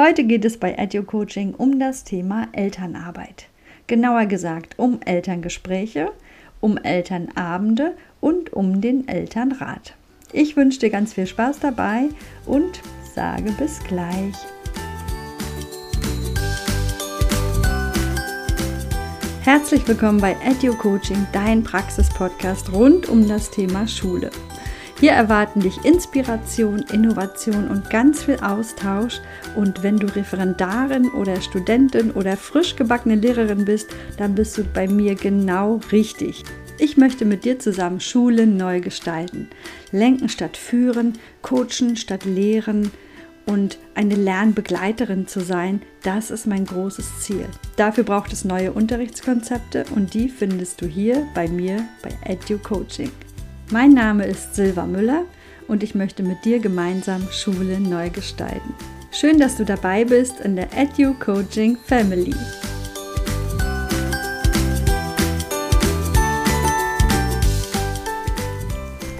Heute geht es bei Edu Coaching um das Thema Elternarbeit. Genauer gesagt um Elterngespräche, um Elternabende und um den Elternrat. Ich wünsche dir ganz viel Spaß dabei und sage bis gleich. Herzlich willkommen bei Edu Coaching, dein Praxis-Podcast rund um das Thema Schule. Hier erwarten dich Inspiration, Innovation und ganz viel Austausch. Und wenn du Referendarin oder Studentin oder frisch gebackene Lehrerin bist, dann bist du bei mir genau richtig. Ich möchte mit dir zusammen Schulen neu gestalten. Lenken statt führen, coachen statt lehren und eine Lernbegleiterin zu sein, das ist mein großes Ziel. Dafür braucht es neue Unterrichtskonzepte und die findest du hier bei mir bei Edu Coaching. Mein Name ist Silva Müller und ich möchte mit dir gemeinsam Schule neu gestalten. Schön, dass du dabei bist in der Edu Coaching Family.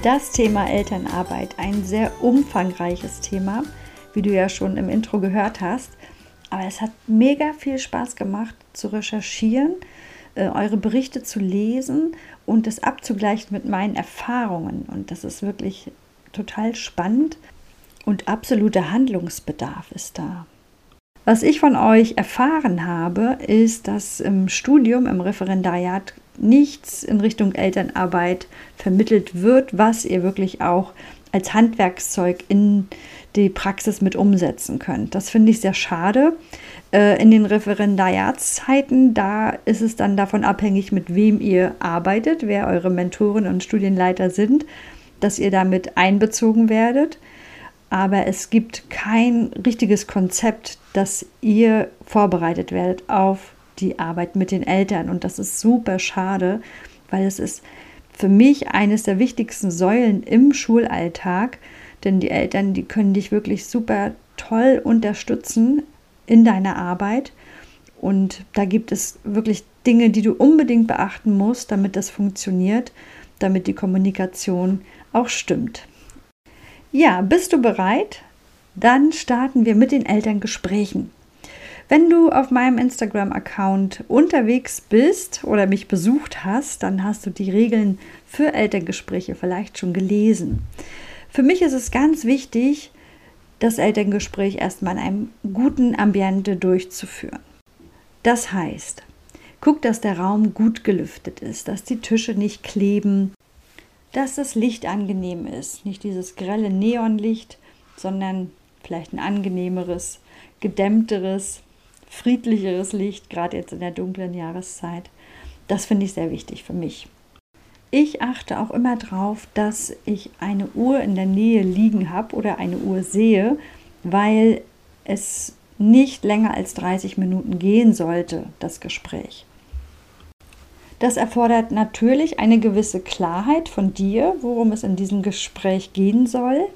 Das Thema Elternarbeit, ein sehr umfangreiches Thema, wie du ja schon im Intro gehört hast. Aber es hat mega viel Spaß gemacht zu recherchieren, äh, eure Berichte zu lesen und das abzugleichen mit meinen Erfahrungen. Und das ist wirklich total spannend und absoluter Handlungsbedarf ist da. Was ich von euch erfahren habe, ist, dass im Studium, im Referendariat nichts in Richtung Elternarbeit vermittelt wird, was ihr wirklich auch als Handwerkszeug in die Praxis mit umsetzen könnt. Das finde ich sehr schade. Äh, in den Referendariatszeiten, da ist es dann davon abhängig, mit wem ihr arbeitet, wer eure Mentoren und Studienleiter sind, dass ihr damit einbezogen werdet. Aber es gibt kein richtiges Konzept, dass ihr vorbereitet werdet auf die Arbeit mit den Eltern. Und das ist super schade, weil es ist für mich eines der wichtigsten Säulen im Schulalltag, denn die Eltern, die können dich wirklich super toll unterstützen in deiner Arbeit. Und da gibt es wirklich Dinge, die du unbedingt beachten musst, damit das funktioniert, damit die Kommunikation auch stimmt. Ja, bist du bereit? Dann starten wir mit den Elterngesprächen. Wenn du auf meinem Instagram-Account unterwegs bist oder mich besucht hast, dann hast du die Regeln für Elterngespräche vielleicht schon gelesen. Für mich ist es ganz wichtig, das Elterngespräch erstmal in einem guten Ambiente durchzuführen. Das heißt, guck, dass der Raum gut gelüftet ist, dass die Tische nicht kleben, dass das Licht angenehm ist, nicht dieses grelle Neonlicht, sondern vielleicht ein angenehmeres, gedämmteres, friedlicheres Licht, gerade jetzt in der dunklen Jahreszeit. Das finde ich sehr wichtig für mich. Ich achte auch immer darauf, dass ich eine Uhr in der Nähe liegen habe oder eine Uhr sehe, weil es nicht länger als 30 Minuten gehen sollte, das Gespräch. Das erfordert natürlich eine gewisse Klarheit von dir, worum es in diesem Gespräch gehen soll.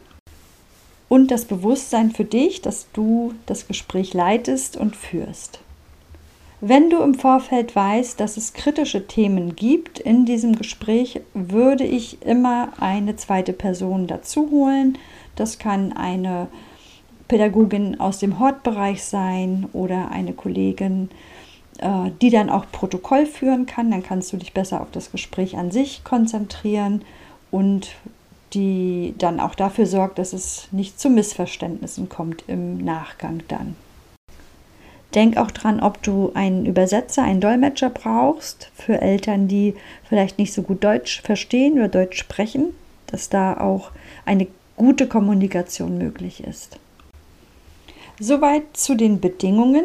Und das Bewusstsein für dich, dass du das Gespräch leitest und führst. Wenn du im Vorfeld weißt, dass es kritische Themen gibt in diesem Gespräch, würde ich immer eine zweite Person dazu holen. Das kann eine Pädagogin aus dem Hortbereich sein oder eine Kollegin, äh, die dann auch Protokoll führen kann. Dann kannst du dich besser auf das Gespräch an sich konzentrieren und die dann auch dafür sorgt, dass es nicht zu Missverständnissen kommt im Nachgang dann. Denk auch dran, ob du einen Übersetzer, einen Dolmetscher brauchst für Eltern, die vielleicht nicht so gut Deutsch verstehen oder Deutsch sprechen, dass da auch eine gute Kommunikation möglich ist. Soweit zu den Bedingungen,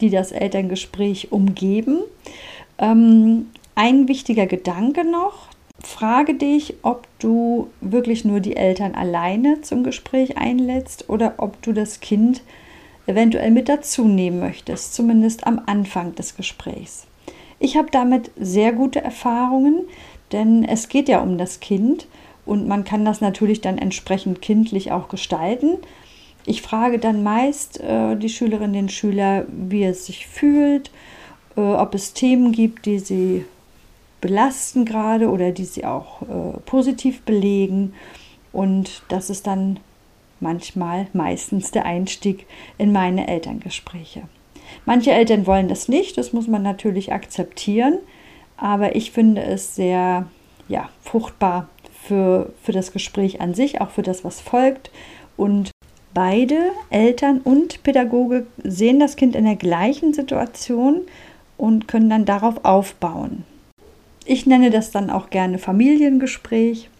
die das Elterngespräch umgeben. Ähm, ein wichtiger Gedanke noch. Frage dich, ob du wirklich nur die Eltern alleine zum Gespräch einlädst oder ob du das Kind eventuell mit dazu nehmen möchtest, zumindest am Anfang des Gesprächs. Ich habe damit sehr gute Erfahrungen, denn es geht ja um das Kind und man kann das natürlich dann entsprechend kindlich auch gestalten. Ich frage dann meist äh, die Schülerinnen den Schüler, wie es sich fühlt, äh, ob es Themen gibt, die sie belasten gerade oder die sie auch äh, positiv belegen. Und das ist dann manchmal meistens der Einstieg in meine Elterngespräche. Manche Eltern wollen das nicht, das muss man natürlich akzeptieren, aber ich finde es sehr ja, fruchtbar für, für das Gespräch an sich, auch für das, was folgt. Und beide, Eltern und Pädagoge, sehen das Kind in der gleichen Situation und können dann darauf aufbauen. Ich nenne das dann auch gerne Familiengespräch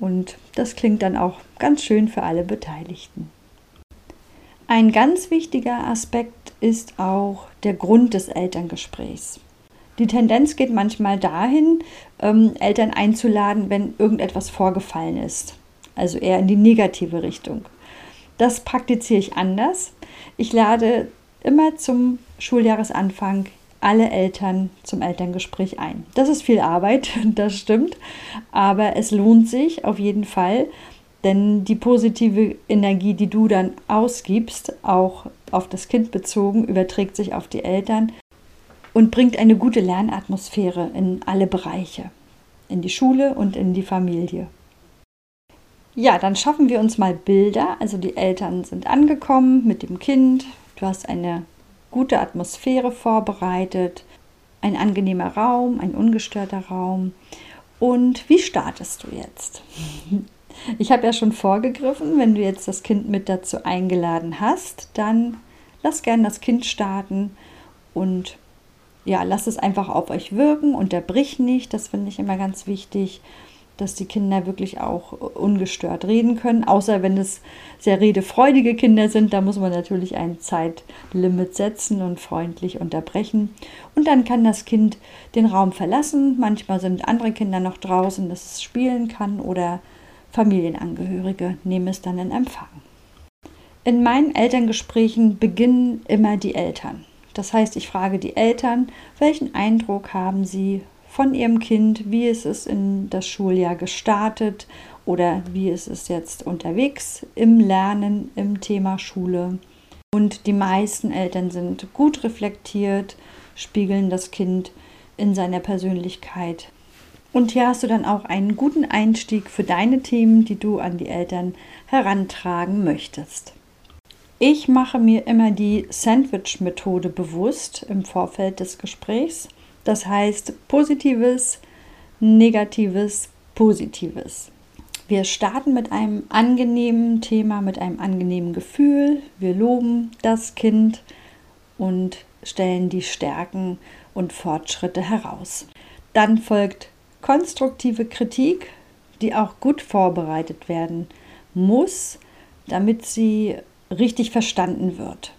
und das klingt dann auch ganz schön für alle Beteiligten. Ein ganz wichtiger Aspekt ist auch der Grund des Elterngesprächs. Die Tendenz geht manchmal dahin, ähm, Eltern einzuladen, wenn irgendetwas vorgefallen ist. Also eher in die negative Richtung. Das praktiziere ich anders. Ich lade immer zum Schuljahresanfang alle Eltern zum Elterngespräch ein. Das ist viel Arbeit, das stimmt, aber es lohnt sich auf jeden Fall, denn die positive Energie, die du dann ausgibst, auch auf das Kind bezogen, überträgt sich auf die Eltern und bringt eine gute Lernatmosphäre in alle Bereiche, in die Schule und in die Familie. Ja, dann schaffen wir uns mal Bilder. Also die Eltern sind angekommen mit dem Kind. Du hast eine gute Atmosphäre vorbereitet, ein angenehmer Raum, ein ungestörter Raum. Und wie startest du jetzt? Ich habe ja schon vorgegriffen, wenn du jetzt das Kind mit dazu eingeladen hast, dann lass gern das Kind starten und ja, lasst es einfach auf euch wirken, unterbrich nicht, das finde ich immer ganz wichtig, dass die Kinder wirklich auch ungestört reden können, außer wenn es sehr redefreudige Kinder sind, da muss man natürlich ein Zeitlimit setzen und freundlich unterbrechen. Und dann kann das Kind den Raum verlassen. Manchmal sind andere Kinder noch draußen, dass es spielen kann oder Familienangehörige nehmen es dann in Empfang. In meinen Elterngesprächen beginnen immer die Eltern. Das heißt, ich frage die Eltern, welchen Eindruck haben sie von ihrem Kind, wie ist es in das Schuljahr gestartet oder wie ist es jetzt unterwegs im Lernen, im Thema Schule. Und die meisten Eltern sind gut reflektiert, spiegeln das Kind in seiner Persönlichkeit. Und hier hast du dann auch einen guten Einstieg für deine Themen, die du an die Eltern herantragen möchtest. Ich mache mir immer die Sandwich-Methode bewusst im Vorfeld des Gesprächs. Das heißt Positives, Negatives, Positives. Wir starten mit einem angenehmen Thema, mit einem angenehmen Gefühl. Wir loben das Kind und stellen die Stärken und Fortschritte heraus. Dann folgt konstruktive Kritik, die auch gut vorbereitet werden muss, damit sie richtig verstanden wird.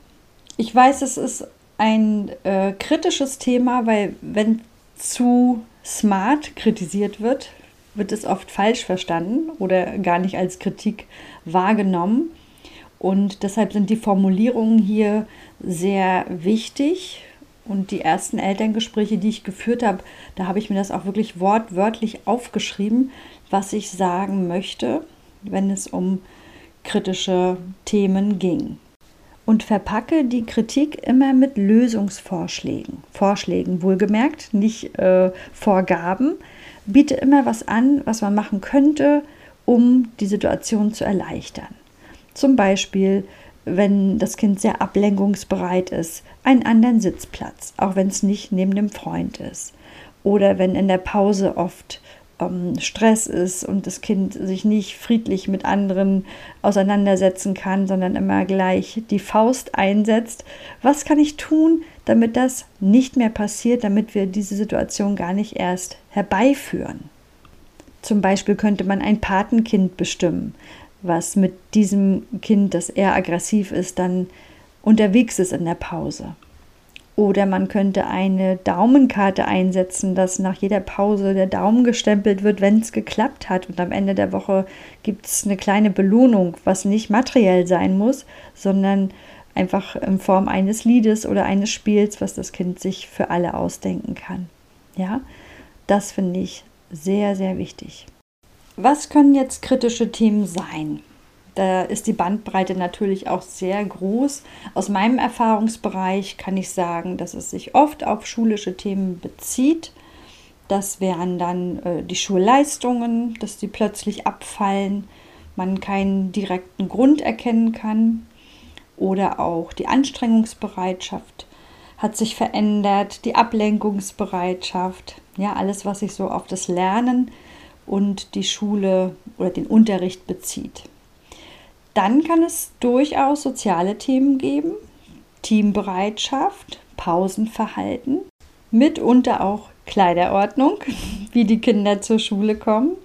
Ich weiß, es ist ein äh, kritisches Thema, weil wenn zu smart kritisiert wird, wird es oft falsch verstanden oder gar nicht als Kritik wahrgenommen. Und deshalb sind die Formulierungen hier sehr wichtig. Und die ersten Elterngespräche, die ich geführt habe, da habe ich mir das auch wirklich wortwörtlich aufgeschrieben, was ich sagen möchte, wenn es um kritische Themen ging. Und verpacke die Kritik immer mit Lösungsvorschlägen. Vorschlägen, wohlgemerkt, nicht äh, Vorgaben. Biete immer was an, was man machen könnte, um die Situation zu erleichtern. Zum Beispiel, wenn das Kind sehr ablenkungsbereit ist, einen anderen Sitzplatz, auch wenn es nicht neben dem Freund ist. Oder wenn in der Pause oft ähm, Stress ist und das Kind sich nicht friedlich mit anderen auseinandersetzen kann, sondern immer gleich die Faust einsetzt. Was kann ich tun, damit das nicht mehr passiert, damit wir diese Situation gar nicht erst herbeiführen? Zum Beispiel könnte man ein Patenkind bestimmen, was mit diesem Kind, das eher aggressiv ist, dann unterwegs ist in der Pause. Oder man könnte eine Daumenkarte einsetzen, dass nach jeder Pause der Daumen gestempelt wird, wenn es geklappt hat. Und am Ende der Woche gibt es eine kleine Belohnung, was nicht materiell sein muss, sondern einfach in Form eines Liedes oder eines Spiels, was das Kind sich für alle ausdenken kann. Ja, das finde ich sehr, sehr wichtig. Was können jetzt kritische Themen sein? Da ist die Bandbreite natürlich auch sehr groß. Aus meinem Erfahrungsbereich kann ich sagen, dass es sich oft auf schulische Themen bezieht. Das wären dann äh, die Schulleistungen, dass die plötzlich abfallen. man keinen direkten Grund erkennen kann oder auch die Anstrengungsbereitschaft hat sich verändert, die Ablenkungsbereitschaft, ja, alles, was sich so auf das Lernen und die Schule oder den Unterricht bezieht. Dann kann es durchaus soziale Themen geben, Teambereitschaft, Pausenverhalten, mitunter auch Kleiderordnung, wie die Kinder zur Schule kommen.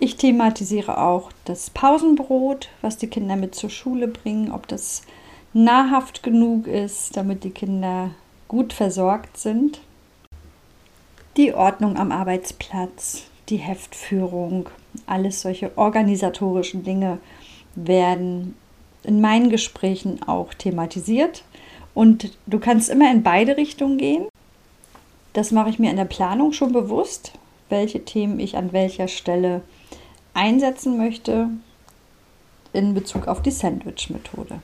Ich thematisiere auch das Pausenbrot, was die Kinder mit zur Schule bringen, ob das nahrhaft genug ist, damit die Kinder gut versorgt sind. Die Ordnung am Arbeitsplatz, die Heftführung, alles solche organisatorischen Dinge werden in meinen Gesprächen auch thematisiert. Und du kannst immer in beide Richtungen gehen. Das mache ich mir in der Planung schon bewusst, welche Themen ich an welcher Stelle einsetzen möchte in Bezug auf die Sandwich-Methode.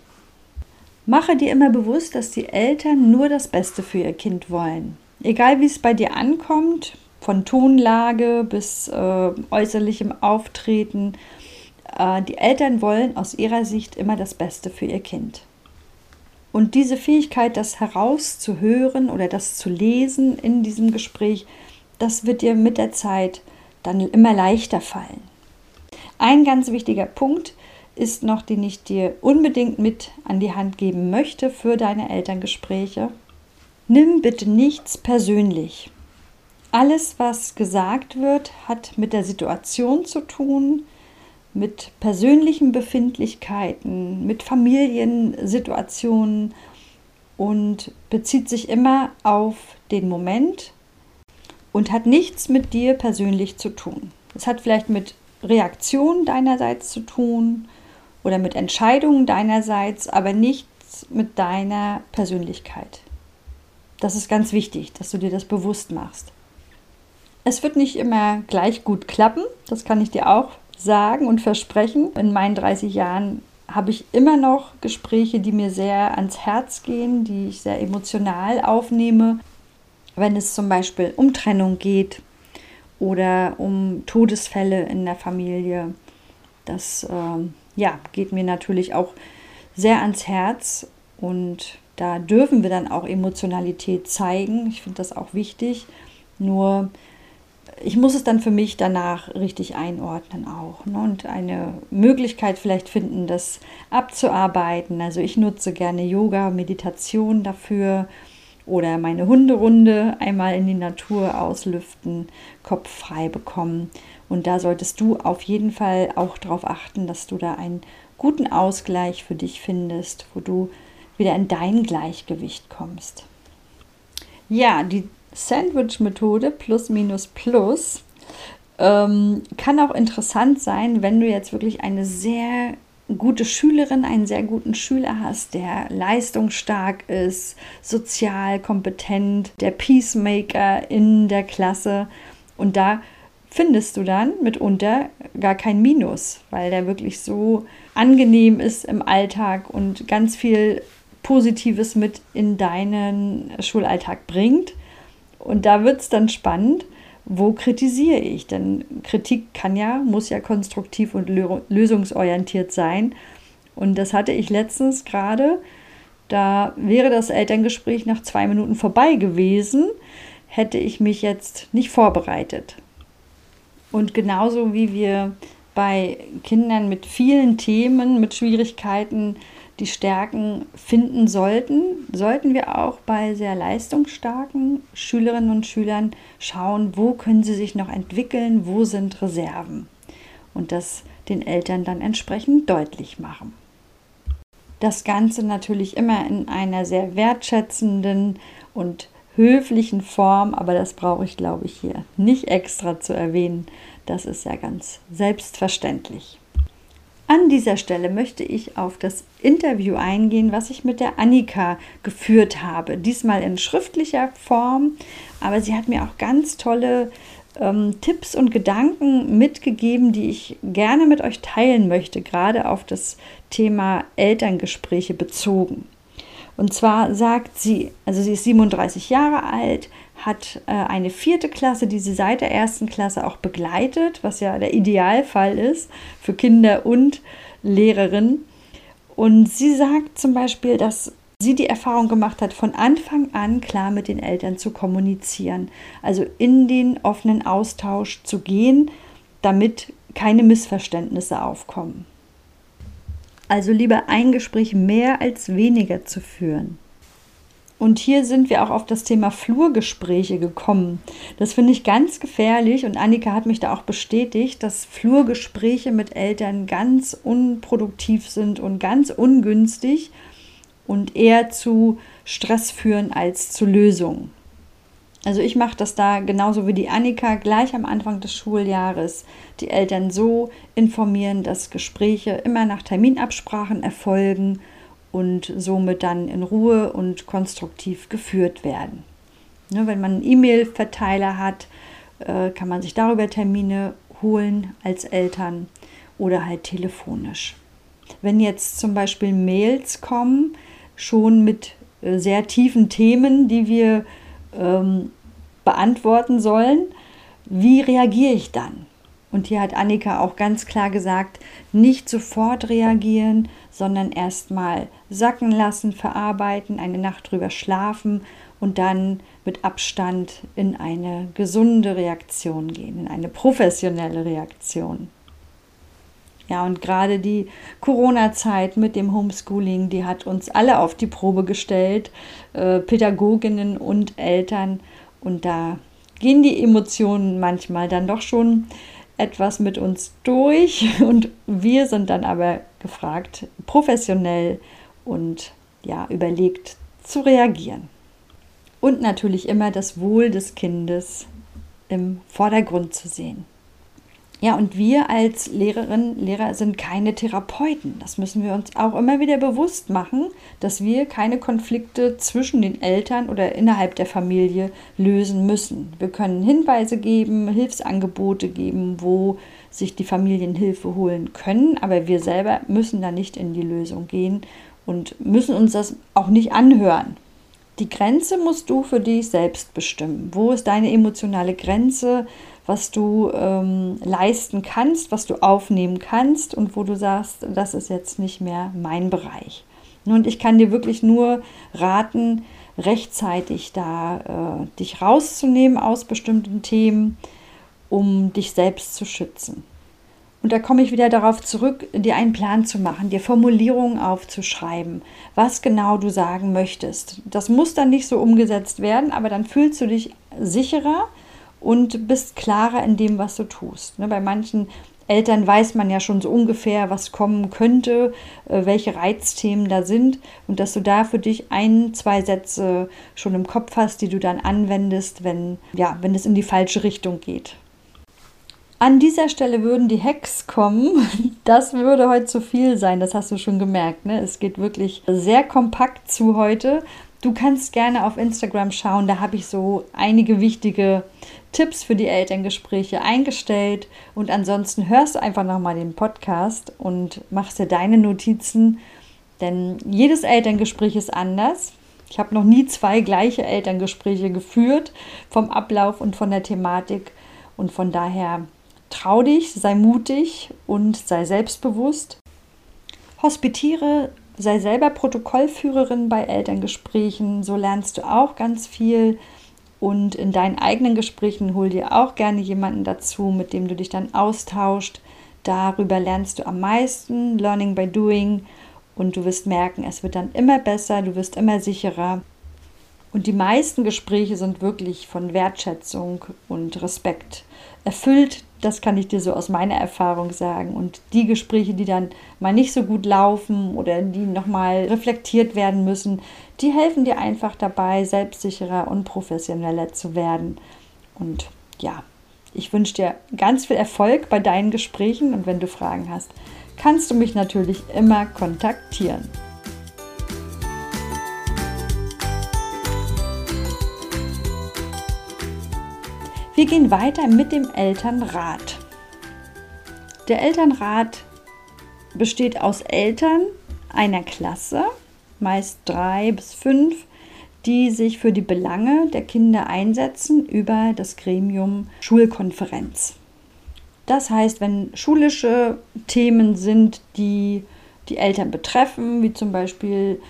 Mache dir immer bewusst, dass die Eltern nur das Beste für ihr Kind wollen. Egal wie es bei dir ankommt, von Tonlage bis äh, äußerlichem Auftreten, die Eltern wollen aus ihrer Sicht immer das Beste für ihr Kind. Und diese Fähigkeit, das herauszuhören oder das zu lesen in diesem Gespräch, das wird dir mit der Zeit dann immer leichter fallen. Ein ganz wichtiger Punkt ist noch, den ich dir unbedingt mit an die Hand geben möchte für deine Elterngespräche. Nimm bitte nichts persönlich. Alles, was gesagt wird, hat mit der Situation zu tun, mit persönlichen Befindlichkeiten, mit Familiensituationen und bezieht sich immer auf den Moment und hat nichts mit dir persönlich zu tun. Es hat vielleicht mit Reaktionen deinerseits zu tun oder mit Entscheidungen deinerseits, aber nichts mit deiner Persönlichkeit. Das ist ganz wichtig, dass du dir das bewusst machst. Es wird nicht immer gleich gut klappen, das kann ich dir auch sagen und versprechen. In meinen 30 Jahren habe ich immer noch Gespräche, die mir sehr ans Herz gehen, die ich sehr emotional aufnehme, wenn es zum Beispiel um Trennung geht oder um Todesfälle in der Familie. Das äh, ja, geht mir natürlich auch sehr ans Herz und da dürfen wir dann auch Emotionalität zeigen. Ich finde das auch wichtig. Nur ich muss es dann für mich danach richtig einordnen auch ne? und eine Möglichkeit vielleicht finden, das abzuarbeiten. Also ich nutze gerne Yoga, Meditation dafür oder meine Hunderunde einmal in die Natur auslüften, Kopf frei bekommen. Und da solltest du auf jeden Fall auch darauf achten, dass du da einen guten Ausgleich für dich findest, wo du wieder in dein Gleichgewicht kommst. Ja, die Sandwich-Methode plus minus plus ähm, kann auch interessant sein, wenn du jetzt wirklich eine sehr gute Schülerin, einen sehr guten Schüler hast, der leistungsstark ist, sozial kompetent, der Peacemaker in der Klasse. Und da findest du dann mitunter gar kein Minus, weil der wirklich so angenehm ist im Alltag und ganz viel Positives mit in deinen Schulalltag bringt. Und da wird es dann spannend, wo kritisiere ich? Denn Kritik kann ja, muss ja konstruktiv und lösungsorientiert sein. Und das hatte ich letztens gerade. Da wäre das Elterngespräch nach zwei Minuten vorbei gewesen, hätte ich mich jetzt nicht vorbereitet. Und genauso wie wir bei Kindern mit vielen Themen, mit Schwierigkeiten die Stärken finden sollten, sollten wir auch bei sehr leistungsstarken Schülerinnen und Schülern schauen, wo können sie sich noch entwickeln, wo sind Reserven und das den Eltern dann entsprechend deutlich machen. Das Ganze natürlich immer in einer sehr wertschätzenden und höflichen Form, aber das brauche ich, glaube ich, hier nicht extra zu erwähnen. Das ist ja ganz selbstverständlich. An dieser Stelle möchte ich auf das Interview eingehen, was ich mit der Annika geführt habe. Diesmal in schriftlicher Form, aber sie hat mir auch ganz tolle ähm, Tipps und Gedanken mitgegeben, die ich gerne mit euch teilen möchte, gerade auf das Thema Elterngespräche bezogen. Und zwar sagt sie, also sie ist 37 Jahre alt, hat äh, eine vierte Klasse, die sie seit der ersten Klasse auch begleitet, was ja der Idealfall ist für Kinder und Lehrerinnen. Und sie sagt zum Beispiel, dass sie die Erfahrung gemacht hat, von Anfang an klar mit den Eltern zu kommunizieren, also in den offenen Austausch zu gehen, damit keine Missverständnisse aufkommen. Also lieber ein Gespräch mehr als weniger zu führen. Und hier sind wir auch auf das Thema Flurgespräche gekommen. Das finde ich ganz gefährlich und Annika hat mich da auch bestätigt, dass Flurgespräche mit Eltern ganz unproduktiv sind und ganz ungünstig und eher zu Stress führen als zu Lösungen. Also ich mache das da genauso wie die Annika gleich am Anfang des Schuljahres. Die Eltern so informieren, dass Gespräche immer nach Terminabsprachen erfolgen und somit dann in Ruhe und konstruktiv geführt werden. Ne, wenn man einen E-Mail-Verteiler hat, äh, kann man sich darüber Termine holen als Eltern oder halt telefonisch. Wenn jetzt zum Beispiel Mails kommen, schon mit äh, sehr tiefen Themen, die wir ähm, beantworten sollen, wie reagiere ich dann? Und hier hat Annika auch ganz klar gesagt, nicht sofort reagieren, sondern erstmal sacken lassen, verarbeiten, eine Nacht drüber schlafen und dann mit Abstand in eine gesunde Reaktion gehen, in eine professionelle Reaktion. Ja, und gerade die Corona-Zeit mit dem Homeschooling, die hat uns alle auf die Probe gestellt, äh, Pädagoginnen und Eltern. Und da gehen die Emotionen manchmal dann doch schon etwas mit uns durch und wir sind dann aber gefragt, professionell und ja, überlegt zu reagieren. Und natürlich immer das Wohl des Kindes im Vordergrund zu sehen. Ja, und wir als Lehrerinnen, Lehrer sind keine Therapeuten. Das müssen wir uns auch immer wieder bewusst machen, dass wir keine Konflikte zwischen den Eltern oder innerhalb der Familie lösen müssen. Wir können Hinweise geben, Hilfsangebote geben, wo sich die Familien Hilfe holen können, aber wir selber müssen da nicht in die Lösung gehen und müssen uns das auch nicht anhören. Die Grenze musst du für dich selbst bestimmen. Wo ist deine emotionale Grenze? Was du ähm, leisten kannst, was du aufnehmen kannst und wo du sagst, das ist jetzt nicht mehr mein Bereich. Und ich kann dir wirklich nur raten, rechtzeitig da äh, dich rauszunehmen aus bestimmten Themen, um dich selbst zu schützen. Und da komme ich wieder darauf zurück, dir einen Plan zu machen, dir Formulierungen aufzuschreiben, was genau du sagen möchtest. Das muss dann nicht so umgesetzt werden, aber dann fühlst du dich sicherer, und bist klarer in dem, was du tust. Ne, bei manchen Eltern weiß man ja schon so ungefähr, was kommen könnte, äh, welche Reizthemen da sind und dass du da für dich ein, zwei Sätze schon im Kopf hast, die du dann anwendest, wenn ja, wenn es in die falsche Richtung geht. An dieser Stelle würden die Hacks kommen. Das würde heute zu viel sein, das hast du schon gemerkt. Ne? Es geht wirklich sehr kompakt zu heute. Du kannst gerne auf Instagram schauen, da habe ich so einige wichtige Tipps für die Elterngespräche eingestellt. Und ansonsten hörst du einfach nochmal den Podcast und machst dir deine Notizen, denn jedes Elterngespräch ist anders. Ich habe noch nie zwei gleiche Elterngespräche geführt, vom Ablauf und von der Thematik. Und von daher trau dich, sei mutig und sei selbstbewusst. Hospitiere sei selber Protokollführerin bei Elterngesprächen, so lernst du auch ganz viel. Und in deinen eigenen Gesprächen hol dir auch gerne jemanden dazu, mit dem du dich dann austauscht. Darüber lernst du am meisten, Learning by Doing. Und du wirst merken, es wird dann immer besser, du wirst immer sicherer. Und die meisten Gespräche sind wirklich von Wertschätzung und Respekt erfüllt. Das kann ich dir so aus meiner Erfahrung sagen. Und die Gespräche, die dann mal nicht so gut laufen oder die nochmal reflektiert werden müssen, die helfen dir einfach dabei, selbstsicherer und professioneller zu werden. Und ja, ich wünsche dir ganz viel Erfolg bei deinen Gesprächen und wenn du Fragen hast, kannst du mich natürlich immer kontaktieren. Wir gehen weiter mit dem Elternrat. Der Elternrat besteht aus Eltern einer Klasse meist drei bis fünf, die sich für die Belange der Kinder einsetzen über das Gremium Schulkonferenz. Das heißt, wenn schulische Themen sind, die die Eltern betreffen, wie zum Beispiel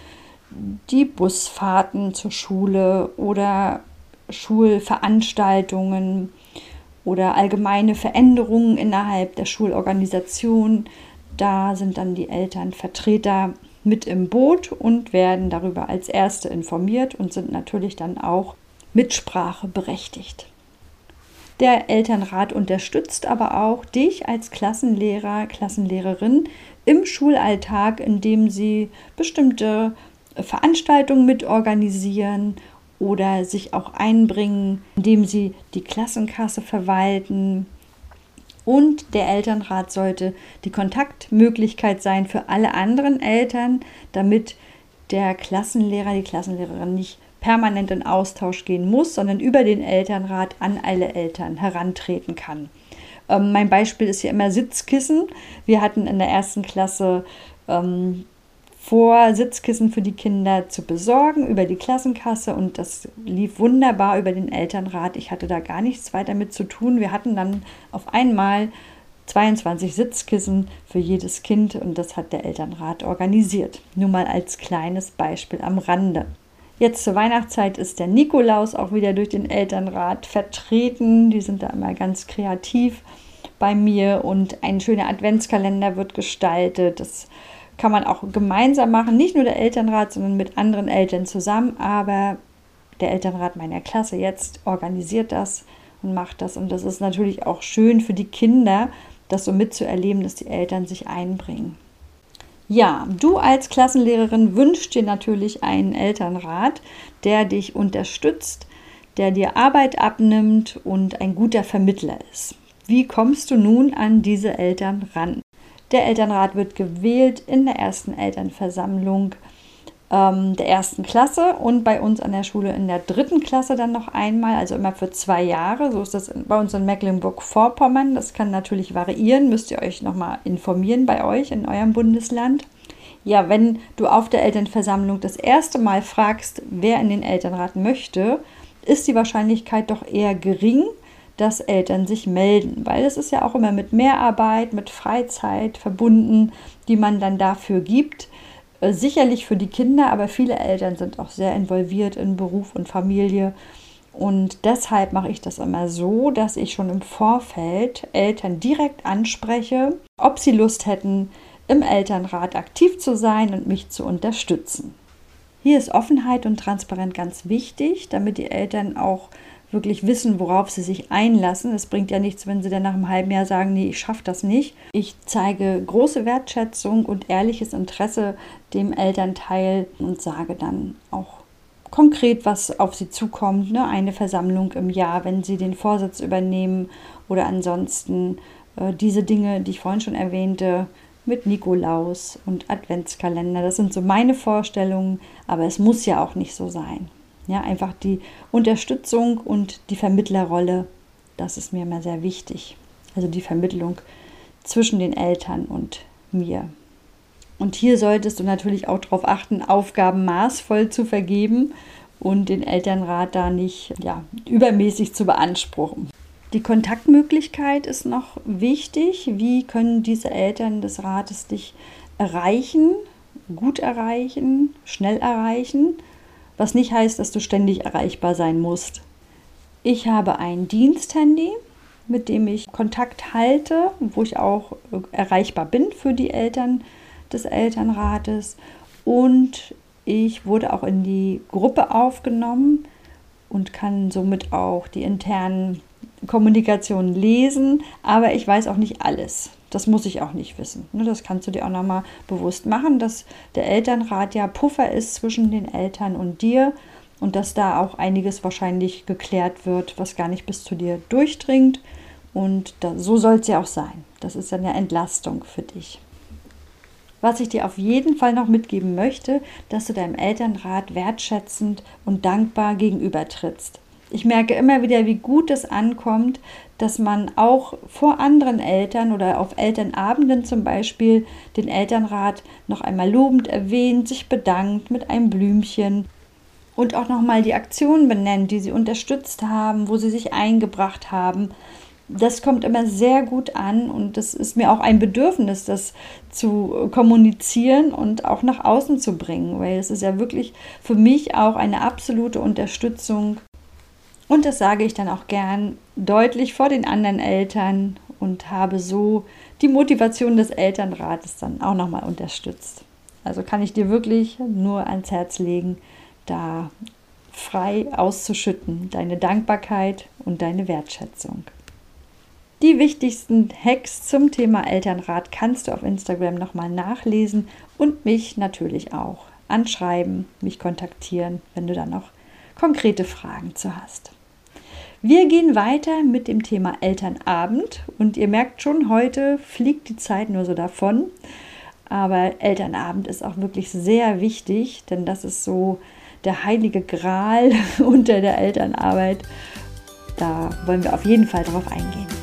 die Busfahrten zur Schule oder Schulveranstaltungen oder allgemeine Veränderungen innerhalb der Schulorganisation, da sind dann die Eltern Vertreter mit im Boot und werden darüber als Erste informiert und sind natürlich dann auch Mitsprache berechtigt. Der Elternrat unterstützt aber auch dich als Klassenlehrer, Klassenlehrerin im Schulalltag, indem sie bestimmte Veranstaltungen mitorganisieren oder sich auch einbringen, indem sie die Klassenkasse verwalten. Und der Elternrat sollte die Kontaktmöglichkeit sein für alle anderen Eltern, damit der Klassenlehrer, die Klassenlehrerin nicht permanent in Austausch gehen muss, sondern über den Elternrat an alle Eltern herantreten kann. Ähm, mein Beispiel ist hier immer Sitzkissen. Wir hatten in der ersten Klasse ähm, vor, Sitzkissen für die Kinder zu besorgen über die Klassenkasse und das lief wunderbar über den Elternrat. Ich hatte da gar nichts weiter mit zu tun. Wir hatten dann auf einmal 22 Sitzkissen für jedes Kind und das hat der Elternrat organisiert. Nur mal als kleines Beispiel am Rande. Jetzt zur Weihnachtszeit ist der Nikolaus auch wieder durch den Elternrat vertreten. Die sind da immer ganz kreativ bei mir und ein schöner Adventskalender wird gestaltet. Das kann man auch gemeinsam machen, nicht nur der Elternrat, sondern mit anderen Eltern zusammen. Aber der Elternrat meiner Klasse jetzt organisiert das und macht das. Und das ist natürlich auch schön für die Kinder, das so mitzuerleben, dass die Eltern sich einbringen. Ja, du als Klassenlehrerin wünschst dir natürlich einen Elternrat, der dich unterstützt, der dir Arbeit abnimmt und ein guter Vermittler ist. Wie kommst du nun an diese Eltern ran? Der Elternrat wird gewählt in der ersten Elternversammlung ähm, der ersten Klasse und bei uns an der Schule in der dritten Klasse dann noch einmal, also immer für zwei Jahre. So ist das bei uns in Mecklenburg-Vorpommern. Das kann natürlich variieren, müsst ihr euch nochmal informieren bei euch in eurem Bundesland. Ja, wenn du auf der Elternversammlung das erste Mal fragst, wer in den Elternrat möchte, ist die Wahrscheinlichkeit doch eher gering, dass Eltern sich melden, weil es ist ja auch immer mit Mehrarbeit, mit Freizeit verbunden, die man dann dafür gibt. Äh, sicherlich für die Kinder, aber viele Eltern sind auch sehr involviert in Beruf und Familie. Und deshalb mache ich das immer so, dass ich schon im Vorfeld Eltern direkt anspreche, ob sie Lust hätten, im Elternrat aktiv zu sein und mich zu unterstützen. Hier ist Offenheit und Transparenz ganz wichtig, damit die Eltern auch wirklich wissen, worauf sie sich einlassen. Es bringt ja nichts, wenn sie dann nach einem halben Jahr sagen, nee, ich schaffe das nicht. Ich zeige große Wertschätzung und ehrliches Interesse dem Elternteil und sage dann auch konkret, was auf sie zukommt. Ne? Eine Versammlung im Jahr, wenn sie den Vorsitz übernehmen oder ansonsten äh, diese Dinge, die ich vorhin schon erwähnte, mit Nikolaus und Adventskalender. Das sind so meine Vorstellungen, aber es muss ja auch nicht so sein. Ja, einfach die Unterstützung und die Vermittlerrolle, das ist mir immer sehr wichtig. Also die Vermittlung zwischen den Eltern und mir. Und hier solltest du natürlich auch darauf achten, Aufgaben maßvoll zu vergeben und den Elternrat da nicht ja, übermäßig zu beanspruchen. Die Kontaktmöglichkeit ist noch wichtig. Wie können diese Eltern des Rates dich erreichen, gut erreichen, schnell erreichen? Was nicht heißt, dass du ständig erreichbar sein musst. Ich habe ein Diensthandy, mit dem ich Kontakt halte, wo ich auch erreichbar bin für die Eltern des Elternrates. Und ich wurde auch in die Gruppe aufgenommen und kann somit auch die internen Kommunikationen lesen, aber ich weiß auch nicht alles. Das muss ich auch nicht wissen. Ne, das kannst du dir auch nochmal bewusst machen, dass der Elternrat ja Puffer ist zwischen den Eltern und dir und dass da auch einiges wahrscheinlich geklärt wird, was gar nicht bis zu dir durchdringt. Und da, so soll es ja auch sein. Das ist eine Entlastung für dich. Was ich dir auf jeden Fall noch mitgeben möchte, dass du deinem Elternrat wertschätzend und dankbar gegenübertrittst. Ich merke immer wieder, wie gut es ankommt, dass man auch vor anderen Eltern oder auf Elternabenden zum Beispiel den Elternrat noch einmal lobend erwähnt, sich bedankt mit einem Blümchen und auch nochmal die Aktionen benennt, die sie unterstützt haben, wo sie sich eingebracht haben. Das kommt immer sehr gut an und das ist mir auch ein Bedürfnis, das zu kommunizieren und auch nach außen zu bringen, weil es ist ja wirklich für mich auch eine absolute Unterstützung und das sage ich dann auch gern deutlich vor den anderen Eltern und habe so die Motivation des Elternrates dann auch nochmal unterstützt. Also kann ich dir wirklich nur ans Herz legen, da frei auszuschütten, deine Dankbarkeit und deine Wertschätzung. Die wichtigsten Hacks zum Thema Elternrat kannst du auf Instagram nochmal nachlesen und mich natürlich auch anschreiben, mich kontaktieren, wenn du da noch konkrete Fragen zu hast. Wir gehen weiter mit dem Thema Elternabend und ihr merkt schon, heute fliegt die Zeit nur so davon. Aber Elternabend ist auch wirklich sehr wichtig, denn das ist so der heilige Gral unter der Elternarbeit. Da wollen wir auf jeden Fall darauf eingehen.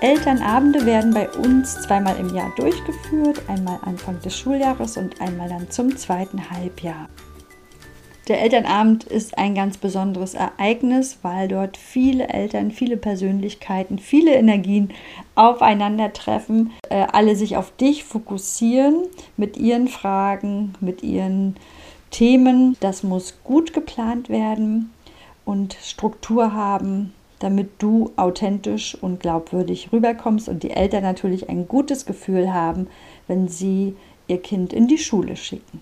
Elternabende werden bei uns zweimal im Jahr durchgeführt, einmal Anfang des Schuljahres und einmal dann zum zweiten Halbjahr. Der Elternabend ist ein ganz besonderes Ereignis, weil dort viele Eltern, viele Persönlichkeiten, viele Energien aufeinandertreffen, äh, alle sich auf dich fokussieren mit ihren Fragen, mit ihren Themen. Das muss gut geplant werden und Struktur haben, damit du authentisch und glaubwürdig rüberkommst und die Eltern natürlich ein gutes Gefühl haben, wenn sie ihr Kind in die Schule schicken.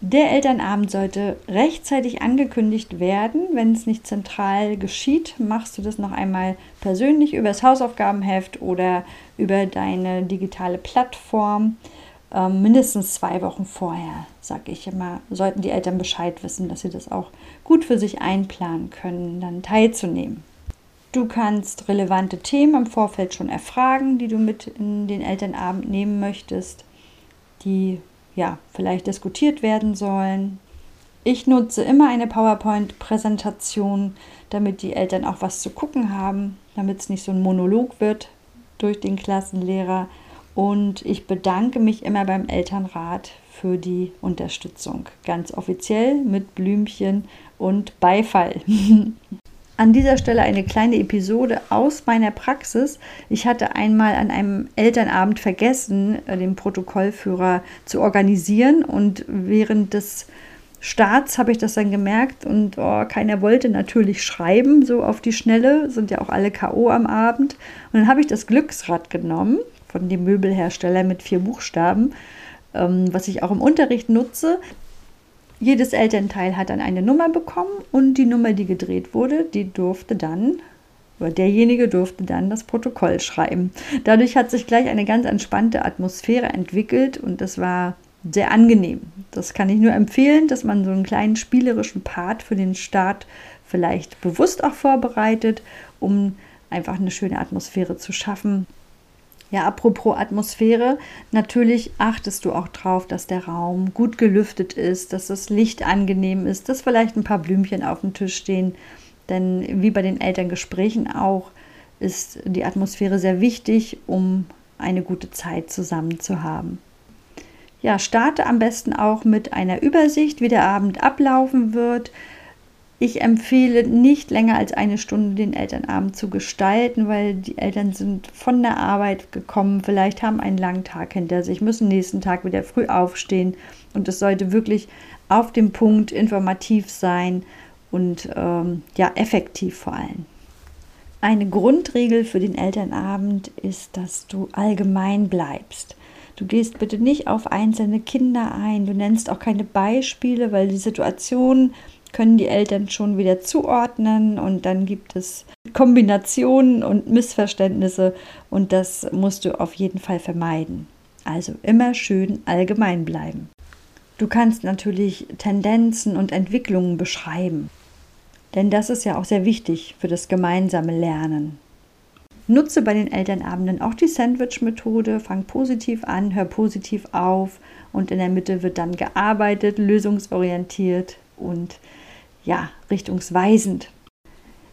Der Elternabend sollte rechtzeitig angekündigt werden. Wenn es nicht zentral geschieht, machst du das noch einmal persönlich über das Hausaufgabenheft oder über deine digitale Plattform. Ähm, mindestens zwei Wochen vorher, sage ich immer, sollten die Eltern Bescheid wissen, dass sie das auch gut für sich einplanen können, dann teilzunehmen. Du kannst relevante Themen im Vorfeld schon erfragen, die du mit in den Elternabend nehmen möchtest, die ja vielleicht diskutiert werden sollen. Ich nutze immer eine PowerPoint-Präsentation, damit die Eltern auch was zu gucken haben, damit es nicht so ein Monolog wird durch den Klassenlehrer. Und ich bedanke mich immer beim Elternrat für die Unterstützung, ganz offiziell mit Blümchen und Beifall. An dieser Stelle eine kleine Episode aus meiner Praxis. Ich hatte einmal an einem Elternabend vergessen, äh, den Protokollführer zu organisieren und während des Starts habe ich das dann gemerkt und oh, keiner wollte natürlich schreiben, so auf die Schnelle, sind ja auch alle K.O. am Abend. Und dann habe ich das Glücksrad genommen von dem Möbelhersteller mit vier Buchstaben, ähm, was ich auch im Unterricht nutze. Jedes Elternteil hat dann eine Nummer bekommen und die Nummer, die gedreht wurde, die durfte dann, oder derjenige durfte dann das Protokoll schreiben. Dadurch hat sich gleich eine ganz entspannte Atmosphäre entwickelt und das war sehr angenehm. Das kann ich nur empfehlen, dass man so einen kleinen spielerischen Part für den Start vielleicht bewusst auch vorbereitet, um einfach eine schöne Atmosphäre zu schaffen. Ja, apropos Atmosphäre, natürlich achtest du auch drauf, dass der Raum gut gelüftet ist, dass das Licht angenehm ist, dass vielleicht ein paar Blümchen auf dem Tisch stehen. Denn wie bei den Elterngesprächen auch, ist die Atmosphäre sehr wichtig, um eine gute Zeit zusammen zu haben. Ja, starte am besten auch mit einer Übersicht, wie der Abend ablaufen wird. Ich empfehle nicht länger als eine Stunde den Elternabend zu gestalten, weil die Eltern sind von der Arbeit gekommen, vielleicht haben einen langen Tag hinter sich, müssen nächsten Tag wieder früh aufstehen und es sollte wirklich auf dem Punkt informativ sein und ähm, ja effektiv vor allem. Eine Grundregel für den Elternabend ist, dass du allgemein bleibst. Du gehst bitte nicht auf einzelne Kinder ein, du nennst auch keine Beispiele, weil die Situation können die Eltern schon wieder zuordnen und dann gibt es Kombinationen und Missverständnisse und das musst du auf jeden Fall vermeiden. Also immer schön allgemein bleiben. Du kannst natürlich Tendenzen und Entwicklungen beschreiben, denn das ist ja auch sehr wichtig für das gemeinsame Lernen. Nutze bei den Elternabenden auch die Sandwich-Methode, fang positiv an, hör positiv auf und in der Mitte wird dann gearbeitet, lösungsorientiert und ja, richtungsweisend.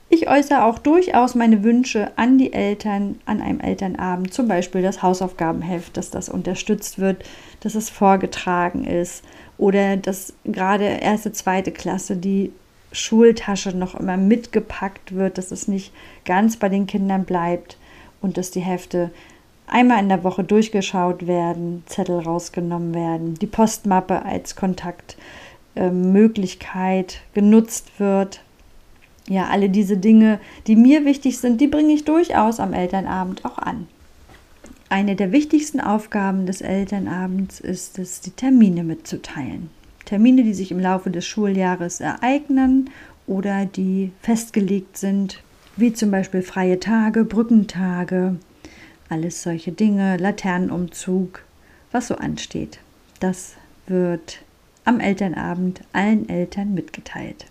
Ich äußere auch durchaus meine Wünsche an die Eltern an einem Elternabend, zum Beispiel das Hausaufgabenheft, dass das unterstützt wird, dass es vorgetragen ist oder dass gerade erste, zweite Klasse die Schultasche noch immer mitgepackt wird, dass es nicht ganz bei den Kindern bleibt und dass die Hefte einmal in der Woche durchgeschaut werden, Zettel rausgenommen werden, die Postmappe als Kontaktmöglichkeit äh, genutzt wird, ja, alle diese Dinge, die mir wichtig sind, die bringe ich durchaus am Elternabend auch an. Eine der wichtigsten Aufgaben des Elternabends ist es, die Termine mitzuteilen. Termine, die sich im Laufe des Schuljahres ereignen oder die festgelegt sind, wie zum Beispiel freie Tage, Brückentage, alles solche Dinge, Laternenumzug, was so ansteht. Das wird am Elternabend allen Eltern mitgeteilt.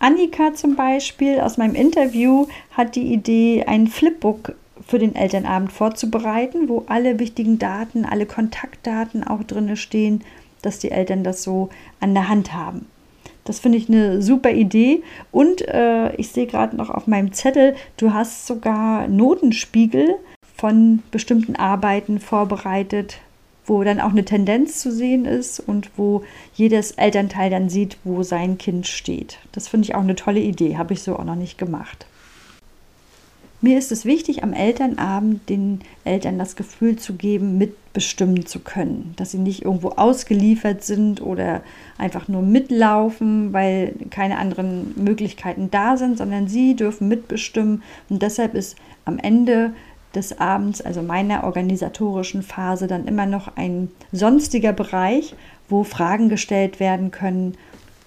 Annika zum Beispiel aus meinem Interview hat die Idee, ein Flipbook für den Elternabend vorzubereiten, wo alle wichtigen Daten, alle Kontaktdaten auch drin stehen, dass die Eltern das so an der Hand haben. Das finde ich eine super Idee. Und äh, ich sehe gerade noch auf meinem Zettel, du hast sogar Notenspiegel von bestimmten Arbeiten vorbereitet, wo dann auch eine Tendenz zu sehen ist und wo jedes Elternteil dann sieht, wo sein Kind steht. Das finde ich auch eine tolle Idee, habe ich so auch noch nicht gemacht. Mir ist es wichtig, am Elternabend den Eltern das Gefühl zu geben, mitbestimmen zu können, dass sie nicht irgendwo ausgeliefert sind oder einfach nur mitlaufen, weil keine anderen Möglichkeiten da sind, sondern sie dürfen mitbestimmen. Und deshalb ist am Ende des Abends, also meiner organisatorischen Phase, dann immer noch ein sonstiger Bereich, wo Fragen gestellt werden können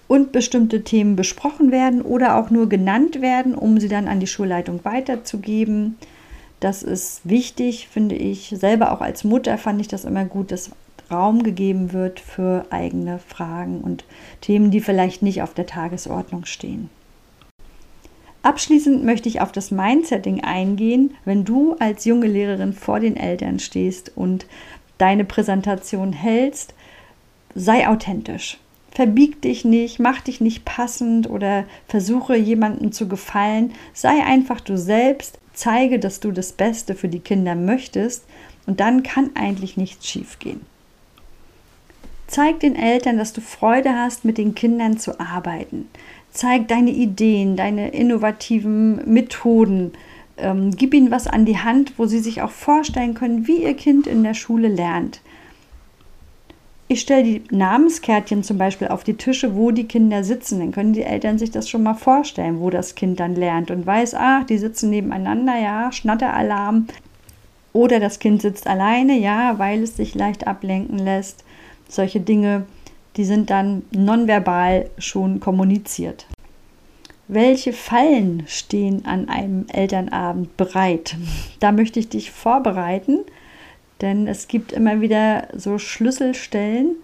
und bestimmte Themen besprochen werden oder auch nur genannt werden, um sie dann an die Schulleitung weiterzugeben. Das ist wichtig, finde ich. Selber auch als Mutter fand ich das immer gut, dass Raum gegeben wird für eigene Fragen und Themen, die vielleicht nicht auf der Tagesordnung stehen. Abschließend möchte ich auf das Mindsetting eingehen, wenn du als junge Lehrerin vor den Eltern stehst und deine Präsentation hältst. Sei authentisch. Verbieg dich nicht, mach dich nicht passend oder versuche jemandem zu gefallen. Sei einfach du selbst, zeige, dass du das Beste für die Kinder möchtest und dann kann eigentlich nichts schiefgehen. Zeig den Eltern, dass du Freude hast, mit den Kindern zu arbeiten. Zeig deine Ideen, deine innovativen Methoden. Ähm, gib ihnen was an die Hand, wo sie sich auch vorstellen können, wie ihr Kind in der Schule lernt. Ich stelle die Namenskärtchen zum Beispiel auf die Tische, wo die Kinder sitzen. Dann können die Eltern sich das schon mal vorstellen, wo das Kind dann lernt und weiß, ach, die sitzen nebeneinander, ja, Schnatteralarm. Oder das Kind sitzt alleine, ja, weil es sich leicht ablenken lässt. Solche Dinge die sind dann nonverbal schon kommuniziert. Welche Fallen stehen an einem Elternabend bereit? Da möchte ich dich vorbereiten, denn es gibt immer wieder so Schlüsselstellen,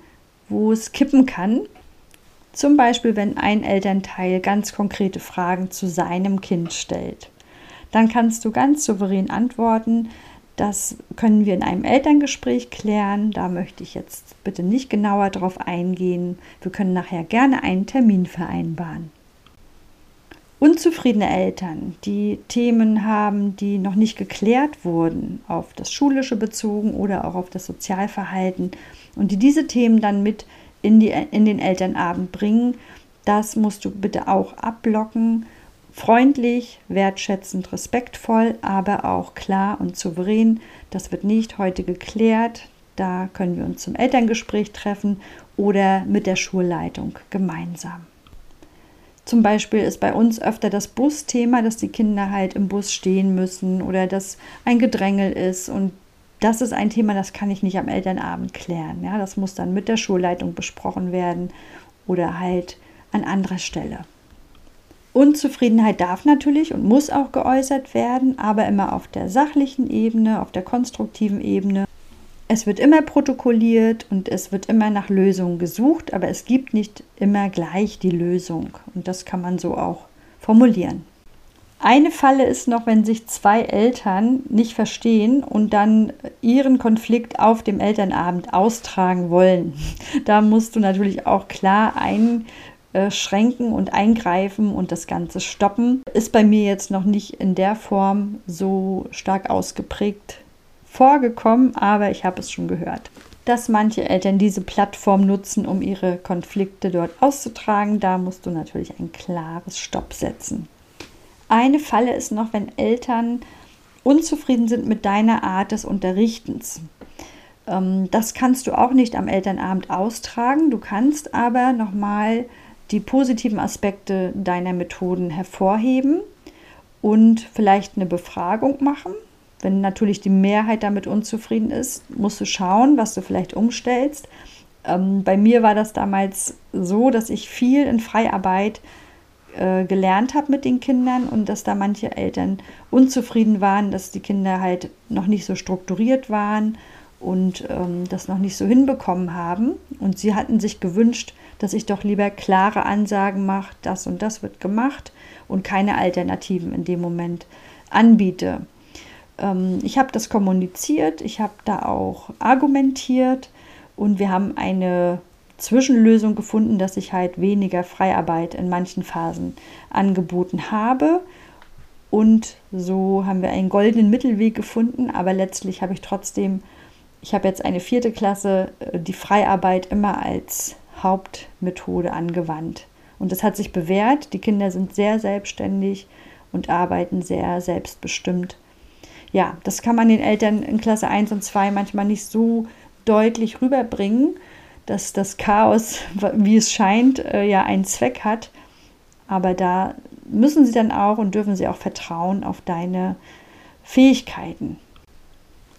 wo es kippen kann. Zum Beispiel, wenn ein Elternteil ganz konkrete Fragen zu seinem Kind stellt. Dann kannst du ganz souverän antworten, das können wir in einem Elterngespräch klären. Da möchte ich jetzt bitte nicht genauer drauf eingehen. Wir können nachher gerne einen Termin vereinbaren. Unzufriedene Eltern, die Themen haben, die noch nicht geklärt wurden, auf das Schulische bezogen oder auch auf das Sozialverhalten und die diese Themen dann mit in, die, in den Elternabend bringen, das musst du bitte auch abblocken freundlich, wertschätzend, respektvoll, aber auch klar und souverän. Das wird nicht heute geklärt. Da können wir uns zum Elterngespräch treffen oder mit der Schulleitung gemeinsam. Zum Beispiel ist bei uns öfter das Busthema, dass die Kinder halt im Bus stehen müssen oder dass ein Gedrängel ist. Und das ist ein Thema, das kann ich nicht am Elternabend klären. Ja, das muss dann mit der Schulleitung besprochen werden oder halt an anderer Stelle. Unzufriedenheit darf natürlich und muss auch geäußert werden, aber immer auf der sachlichen Ebene, auf der konstruktiven Ebene. Es wird immer protokolliert und es wird immer nach Lösungen gesucht, aber es gibt nicht immer gleich die Lösung. Und das kann man so auch formulieren. Eine Falle ist noch, wenn sich zwei Eltern nicht verstehen und dann ihren Konflikt auf dem Elternabend austragen wollen. Da musst du natürlich auch klar einschränken und eingreifen und das Ganze stoppen. Ist bei mir jetzt noch nicht in der Form so stark ausgeprägt vorgekommen, aber ich habe es schon gehört dass manche Eltern diese Plattform nutzen, um ihre Konflikte dort auszutragen. Da musst du natürlich ein klares Stopp setzen. Eine Falle ist noch, wenn Eltern unzufrieden sind mit deiner Art des Unterrichtens. Ähm, das kannst du auch nicht am Elternabend austragen. Du kannst aber nochmal die positiven Aspekte deiner Methoden hervorheben und vielleicht eine Befragung machen. Wenn natürlich die Mehrheit damit unzufrieden ist, musst du schauen, was du vielleicht umstellst. Ähm, bei mir war das damals so, dass ich viel in Freiarbeit äh, gelernt habe mit den Kindern und dass da manche Eltern unzufrieden waren, dass die Kinder halt noch nicht so strukturiert waren und ähm, das noch nicht so hinbekommen haben. Und sie hatten sich gewünscht, dass ich doch lieber klare Ansagen mache, das und das wird gemacht und keine Alternativen in dem Moment anbiete ähm, ich habe das kommuniziert, ich habe da auch argumentiert und wir haben eine Zwischenlösung gefunden, dass ich halt weniger Freiarbeit in manchen Phasen angeboten habe. Und so haben wir einen goldenen Mittelweg gefunden, aber letztlich habe ich trotzdem, ich habe jetzt eine vierte Klasse, äh, die Freiarbeit immer als Hauptmethode angewandt. Und das hat sich bewährt. Die Kinder sind sehr selbstständig und arbeiten sehr selbstbestimmt ja, das kann man den Eltern in Klasse 1 und 2 manchmal nicht so deutlich rüberbringen, dass das Chaos, wie es scheint, äh, ja einen Zweck hat. Aber da müssen sie dann auch und dürfen sie auch vertrauen auf deine Fähigkeiten.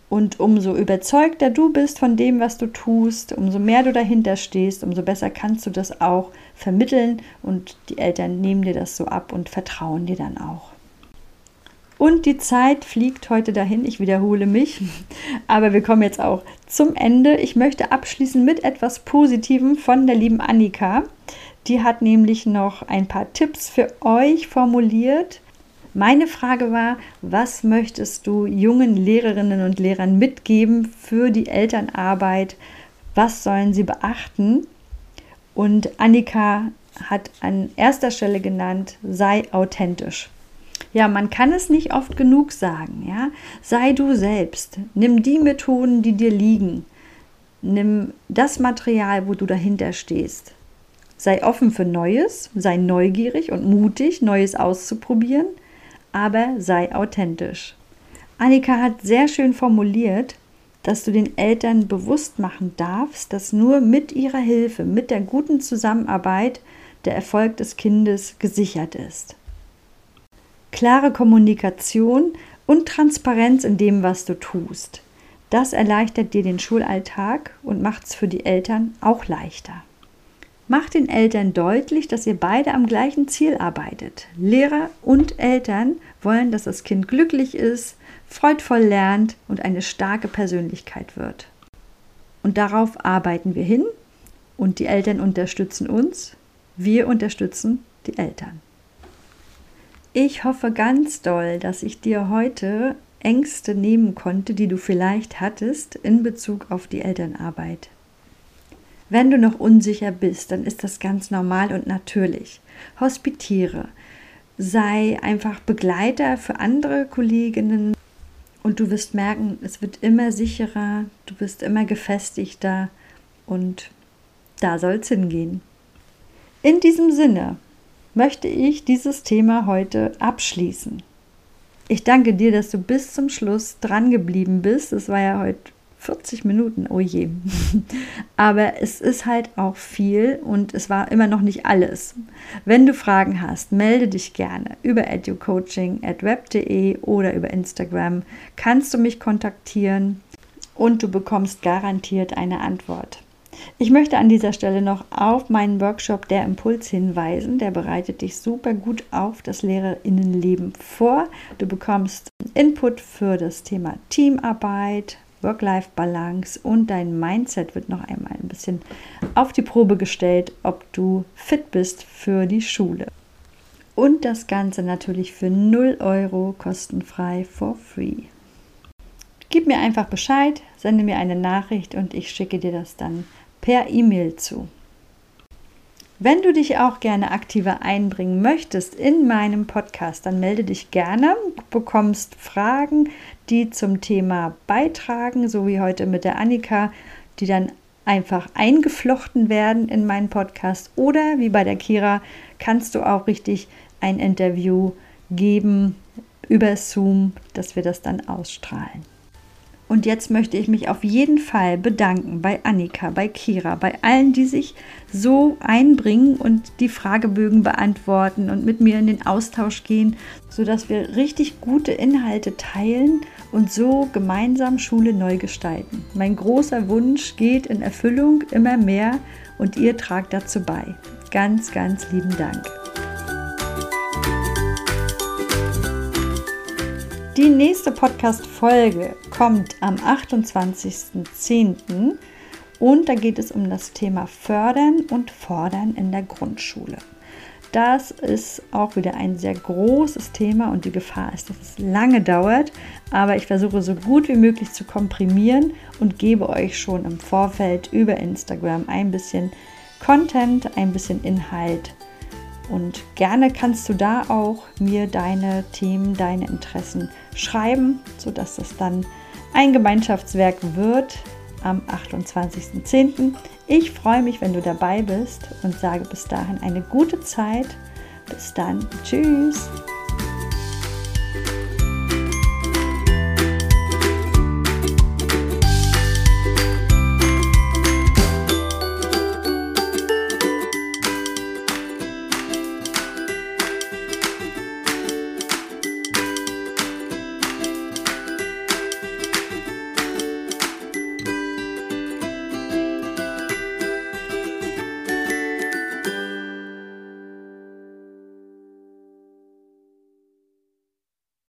Und umso überzeugter du bist von dem, was du tust, umso mehr du dahinter stehst, umso besser kannst du das auch vermitteln und die Eltern nehmen dir das so ab und vertrauen dir dann auch. Und die Zeit fliegt heute dahin. Ich wiederhole mich. Aber wir kommen jetzt auch zum Ende. Ich möchte abschließen mit etwas Positivem von der lieben Annika. Die hat nämlich noch ein paar Tipps für euch formuliert. Meine Frage war, was möchtest du jungen Lehrerinnen und Lehrern mitgeben für die Elternarbeit? Was sollen sie beachten? Und Annika hat an erster Stelle genannt, sei authentisch. Ja, man kann es nicht oft genug sagen, ja. Sei du selbst. Nimm die Methoden, die dir liegen. Nimm das Material, wo du dahinter stehst. Sei offen für Neues, sei neugierig und mutig, Neues auszuprobieren, aber sei authentisch. Annika hat sehr schön formuliert, dass du den Eltern bewusst machen darfst, dass nur mit ihrer Hilfe, mit der guten Zusammenarbeit der Erfolg des Kindes gesichert ist klare Kommunikation und Transparenz in dem, was du tust. Das erleichtert dir den Schulalltag und macht es für die Eltern auch leichter. Mach den Eltern deutlich, dass ihr beide am gleichen Ziel arbeitet. Lehrer und Eltern wollen, dass das Kind glücklich ist, freudvoll lernt und eine starke Persönlichkeit wird. Und darauf arbeiten wir hin und die Eltern unterstützen uns, wir unterstützen die Eltern. Ich hoffe ganz doll, dass ich dir heute Ängste nehmen konnte, die du vielleicht hattest in Bezug auf die Elternarbeit. Wenn du noch unsicher bist, dann ist das ganz normal und natürlich. Hospitiere, sei einfach Begleiter für andere Kolleginnen und du wirst merken, es wird immer sicherer, du bist immer gefestigter und da soll es hingehen. In diesem Sinne, möchte ich dieses Thema heute abschließen. Ich danke dir, dass du bis zum Schluss dran geblieben bist. Es war ja heute 40 Minuten, oh je. Aber es ist halt auch viel und es war immer noch nicht alles. Wenn du Fragen hast, melde dich gerne über educoaching.web.de oder über Instagram. Kannst du mich kontaktieren und du bekommst garantiert eine Antwort. Ich möchte an dieser Stelle noch auf meinen Workshop Der Impuls hinweisen. Der bereitet dich super gut auf das Lehrerinnenleben vor. Du bekommst Input für das Thema Teamarbeit, Work-Life-Balance und dein Mindset wird noch einmal ein bisschen auf die Probe gestellt, ob du fit bist für die Schule. und das Ganze natürlich für 0 Euro kostenfrei for free. Gib mir einfach Bescheid, sende mir eine Nachricht und ich schicke dir das dann per E-Mail zu. Wenn du dich auch gerne aktiver einbringen möchtest in meinem Podcast, dann melde dich gerne, bekommst Fragen, die zum Thema beitragen, so wie heute mit der Annika, die dann einfach eingeflochten werden in meinen Podcast oder wie bei der Kira kannst du auch richtig ein Interview geben über Zoom, dass wir das dann ausstrahlen. Und jetzt möchte ich mich auf jeden Fall bedanken bei Annika, bei Kira, bei allen, die sich so einbringen und die Fragebögen beantworten und mit mir in den Austausch gehen, sodass wir richtig gute Inhalte teilen und so gemeinsam Schule neu gestalten. Mein großer Wunsch geht in Erfüllung immer mehr und ihr tragt dazu bei. Ganz, ganz lieben Dank. Die nächste Podcast-Folge kommt am 28.10. und da geht es um das Thema Fördern und Fordern in der Grundschule. Das ist auch wieder ein sehr großes Thema und die Gefahr ist, dass es lange dauert, aber ich versuche so gut wie möglich zu komprimieren und gebe euch schon im Vorfeld über Instagram ein bisschen Content, ein bisschen Inhalt und gerne kannst du da auch mir deine Themen, deine Interessen schreiben, sodass das dann ein Gemeinschaftswerk wird am 28.10. Ich freue mich, wenn du dabei bist und sage bis dahin eine gute Zeit. Bis dann. Tschüss.